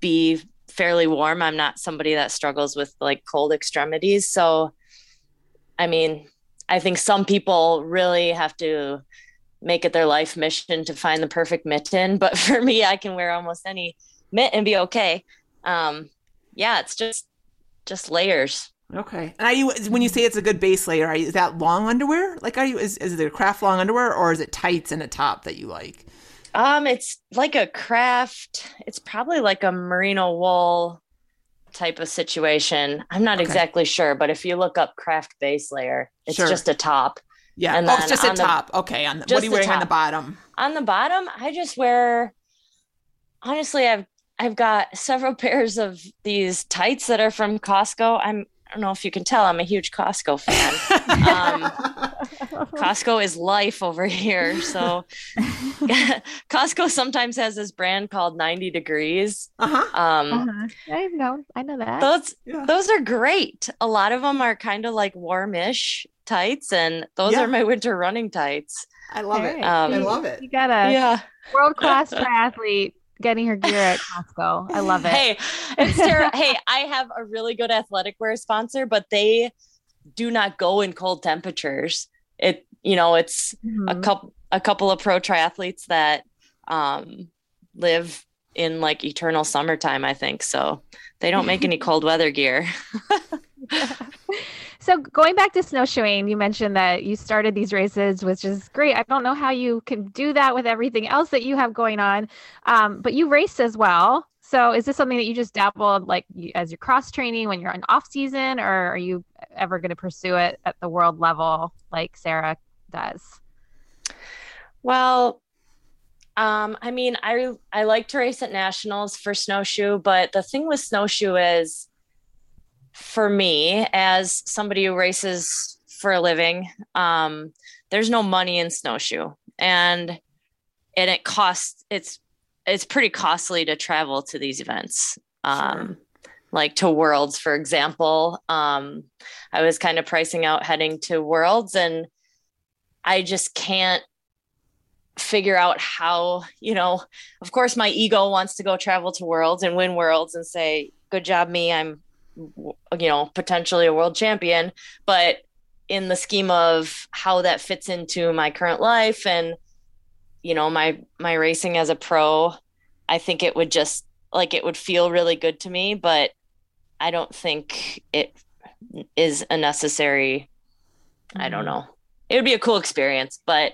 be fairly warm. I'm not somebody that struggles with like cold extremities. So, I mean, I think some people really have to make it their life mission to find the perfect mitten. But <laughs> for me, I can wear almost any mitt and be okay. Um, yeah, it's just just layers. Okay. And are you when you say it's a good base layer, are you, is that long underwear? Like, are you is is it a craft long underwear or is it tights and a top that you like? Um, it's like a craft. It's probably like a merino wool type of situation. I'm not Okay. exactly sure, but if you look up craft base layer, it's Sure. just a top. Yeah. And oh, it's just a on the- top. okay. On the, what are you wearing on the bottom? On the bottom, I just wear honestly, I've I've got several <laughs> pairs of these tights that are from Costco. I'm I don't know if you can tell, I'm a huge Costco fan. um, <laughs> Costco is life over here. So <laughs> Costco sometimes has this brand called 90 degrees. Uh huh. Um, Uh-huh. I know, I know that. those Yeah. those are great. A lot of them are kind of like warmish tights, and those Yeah. are my winter running tights. I love it. Um, I love it. You got a yeah. world class triathlete getting her gear at Costco. I love it. Hey, it's <laughs> ter- hey, I have a really good athletic wear sponsor, but they do not go in cold temperatures. It you know, it's a Mhm. couple a couple of pro triathletes that um live in like eternal summertime, I think. So they don't make any <laughs> cold weather gear. <laughs> <laughs> So going back to snowshoeing, you mentioned that you started these races, which is great. I don't know how you can do that with everything else that you have going on, um, but you race as well. So is this something that you just dabbled like as your cross training when you're in off season, or are you ever going to pursue it at the world level like Sarah does? Well, um, I mean, I I like to race at nationals for snowshoe, but the thing with snowshoe is, for me, as somebody who races for a living, um, there's no money in snowshoe, and and it costs it's it's pretty costly to travel to these events. Um, like to worlds for example. Um i was kind of pricing out heading to worlds and i just can't figure out how you know of course my ego wants to go travel to worlds and win worlds and say good job me. I'm you know potentially a world champion but in the scheme of how that fits into my current life and you know my my racing as a pro i think it would just like it would feel really good to me but i don't think it is a necessary i don't mm. know. It would be a cool experience but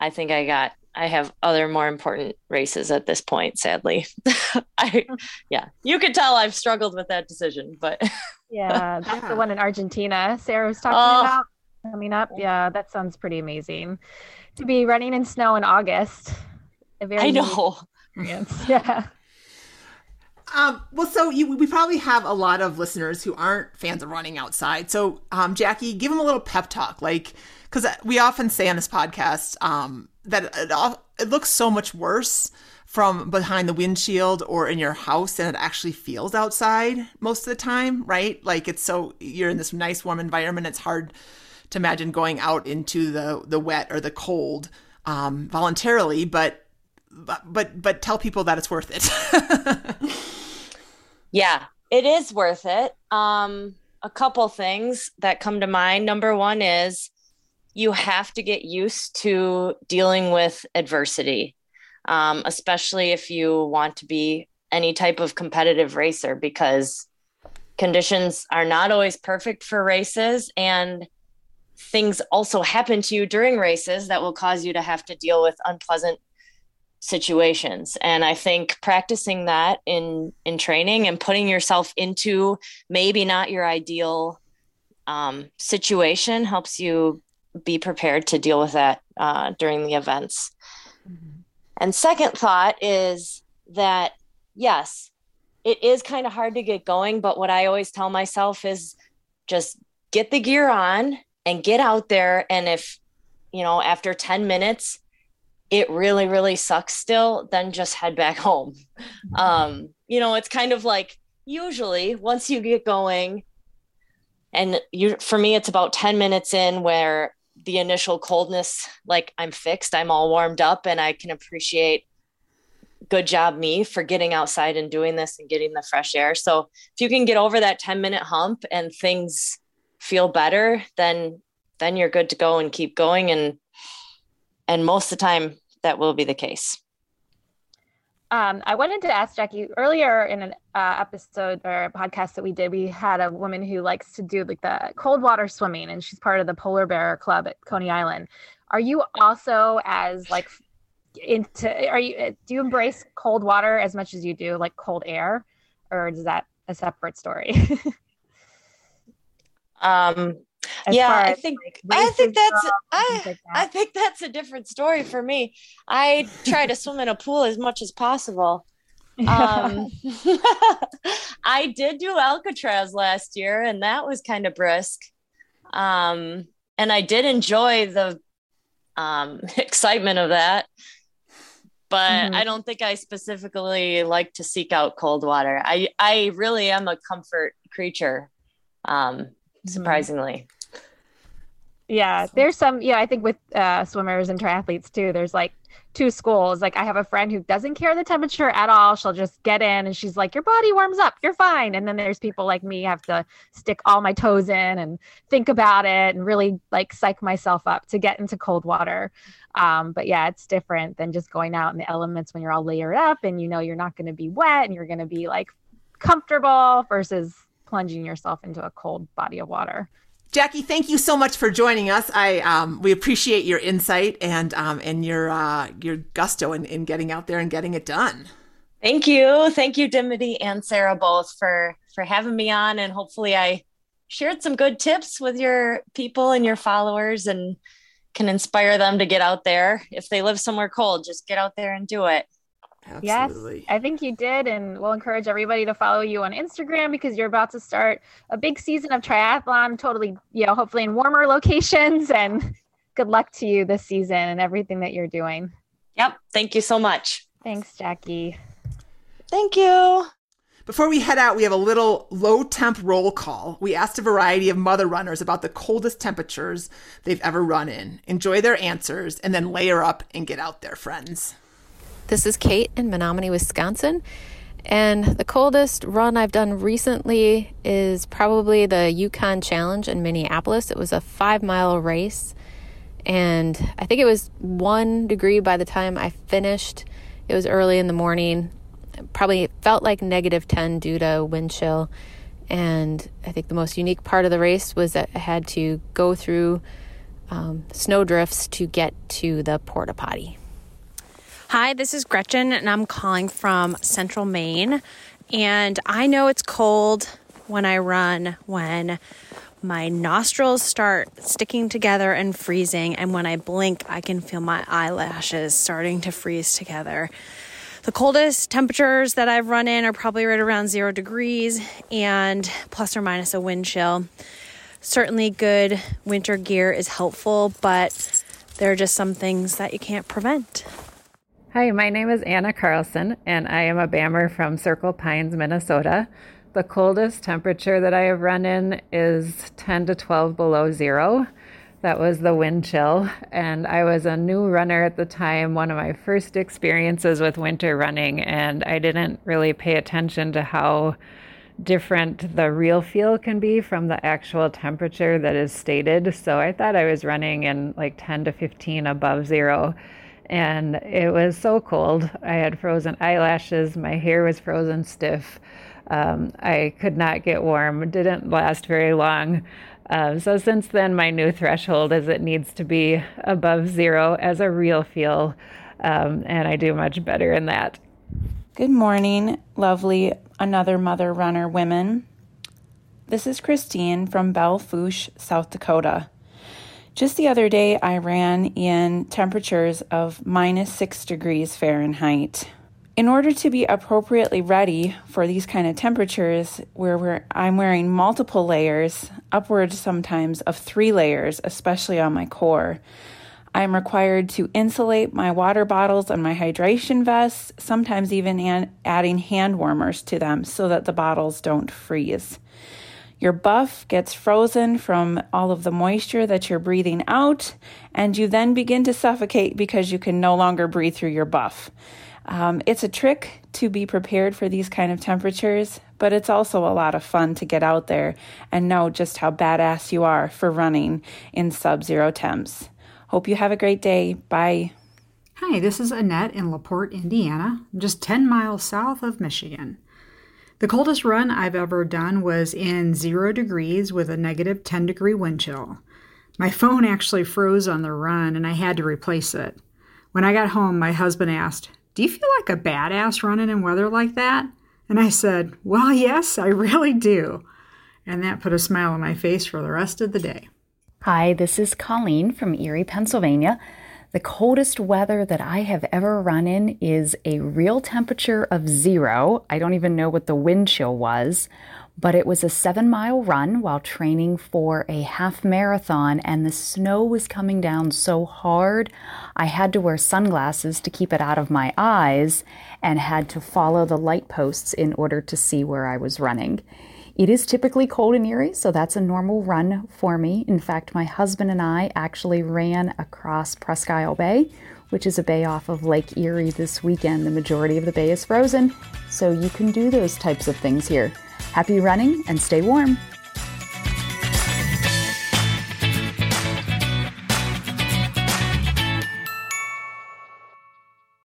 i think i got i have other more important races at this point sadly <laughs> i hmm. yeah you could tell i've struggled with that decision but <laughs> Yeah, <laughs> that's Yeah. the one in Argentina Sarah was talking Oh. about coming up. Yeah, that sounds pretty amazing. To be running in snow in August. A very i know experience. Yeah. Um, well, so you, we probably have a lot of listeners who aren't fans of running outside. So, um, Jackie, give them a little pep talk, like because we often say on this podcast um, that it, it looks so much worse from behind the windshield or in your house than it actually feels outside most of the time, right? Like it's so you're in this nice warm environment. It's hard to imagine going out into the the wet or the cold um, voluntarily, but but but but tell people that it's worth it. <laughs> Yeah, it is worth it. Um, a couple things that come to mind. Number one is you have to get used to dealing with adversity, um, especially if you want to be any type of competitive racer, because conditions are not always perfect for races and things also happen to you during races that will cause you to have to deal with unpleasant situations. And i think practicing that in in training and putting yourself into maybe not your ideal um, situation helps you be prepared to deal with that uh, during the events. And second thought is that yes it is kind of hard to get going but what i always tell myself is just get the gear on and get out there. And if you know after 10 minutes it really really sucks still then just head back home. Um you know it's kind of like usually once you get going and you for me it's about 10 minutes in where the initial coldness like i'm fixed i'm all warmed up and i can appreciate good job me for getting outside and doing this and getting the fresh air. So if you can get over that 10 minute hump and things feel better then then you're good to go and keep going. And and most of the time that will be the case Um, I wanted to ask Jackie earlier in an uh, episode or a podcast that we did. We had a woman who likes to do like the cold water swimming, and she's part of the Polar Bear Club at Coney Island. Are you also as like into? Are you do you embrace cold water as much as you do like cold air, or is that a separate story? <laughs> um, as yeah, I think like I think that's I, like that. I think that's a different story for me. I try to swim in a pool as much as possible. Um, <laughs> <laughs> I did do Alcatraz last year, and that was kind of brisk. Um, and I did enjoy the um, <laughs> excitement of that. But mm-hmm. I don't think I specifically like to seek out cold water. I I really am a comfort creature, um. Surprisingly. Yeah, there's some. Yeah, I think with uh, swimmers and triathletes too. There's like two schools. Like I have a friend who doesn't care the temperature at all. She'll just get in and she's like, "Your body warms up. You're fine." And then there's people like me have to stick all my toes in and think about it and really like psych myself up to get into cold water. Um, but yeah, it's different than just going out in the elements when you're all layered up and you know you're not going to be wet and you're going to be like comfortable versus plunging yourself into a cold body of water. Jackie, thank you so much for joining us. I um, we appreciate your insight and um, and your uh, your gusto in, in getting out there and getting it done. Thank you, thank you, Dimity and Sarah both for for having me on, and hopefully I shared some good tips with your people and your followers, and can inspire them to get out there. If they live somewhere cold, just get out there and do it. Absolutely. Yes, I think you did. And we'll encourage everybody to follow you on Instagram because you're about to start a big season of triathlon, totally, you know, hopefully in warmer locations. <laughs> And good luck to you this season and everything that you're doing. Yep. Thank you so much. Thanks, Jackie. Thank you. Before we head out, we have a little low temp roll call. We asked a variety of mother runners about the coldest temperatures they've ever run in. Enjoy their answers and then layer up and get out there, friends. This is Kate in Menominee, Wisconsin. And the coldest run I've done recently is probably the Yukon Challenge in Minneapolis. It was a five mile race. And I think it was one degree by the time I finished. It was early in the morning. Probably felt like negative 10 due to wind chill. And I think the most unique part of the race was that I had to go through um, to get to the porta potty. Hi, this is Gretchen, and I'm calling from Central Maine. And I know it's cold when I run, when my nostrils start sticking together and freezing, and when I blink, I can feel my eyelashes starting to freeze together. The coldest temperatures that I've run in are probably right around zero degrees and plus or minus a wind chill. Certainly, good winter gear is helpful, but there are just some things that you can't prevent. Hi, my name is Anna Carlson, and I am a BAMR from Circle Pines, Minnesota. The coldest temperature that I have run in is 10 to 12 below zero. That was the wind chill. And I was a new runner at the time, one of my first experiences with winter running, and I didn't really pay attention to how different the real feel can be from the actual temperature that is stated. So I thought I was running in like 10 to 15 above zero and it was so cold. I had frozen eyelashes, my hair was frozen stiff. Um, I could not get warm, it didn't last very long. Uh, so, since then, my new threshold is it needs to be above zero as a real feel, um, and I do much better in that. Good morning, lovely Another Mother Runner women. This is Christine from Belle Fourche, South Dakota. Just the other day, I ran in temperatures of minus six degrees Fahrenheit. In order to be appropriately ready for these kind of temperatures, where I'm wearing multiple layers, upwards sometimes of three layers, especially on my core. I'm required to insulate my water bottles and my hydration vests, sometimes even an- adding hand warmers to them so that the bottles don't freeze. Your buff gets frozen from all of the moisture that you're breathing out, and you then begin to suffocate because you can no longer breathe through your buff. Um, it's a trick to be prepared for these kind of temperatures, but it's also a lot of fun to get out there and know just how badass you are for running in sub zero temps. Hope you have a great day. Bye. Hi, this is Annette in LaPorte, Indiana, just 10 miles south of Michigan. The coldest run I've ever done was in zero degrees with a negative 10 degree wind chill. My phone actually froze on the run and I had to replace it. When I got home, my husband asked, Do you feel like a badass running in weather like that? And I said, Well, yes, I really do. And that put a smile on my face for the rest of the day. Hi, this is Colleen from Erie, Pennsylvania. The coldest weather that I have ever run in is a real temperature of zero. I don't even know what the wind chill was, but it was a seven mile run while training for a half marathon, and the snow was coming down so hard I had to wear sunglasses to keep it out of my eyes and had to follow the light posts in order to see where I was running. It is typically cold in Erie, so that's a normal run for me. In fact, my husband and I actually ran across Presque Isle Bay, which is a bay off of Lake Erie this weekend. The majority of the bay is frozen, so you can do those types of things here. Happy running and stay warm.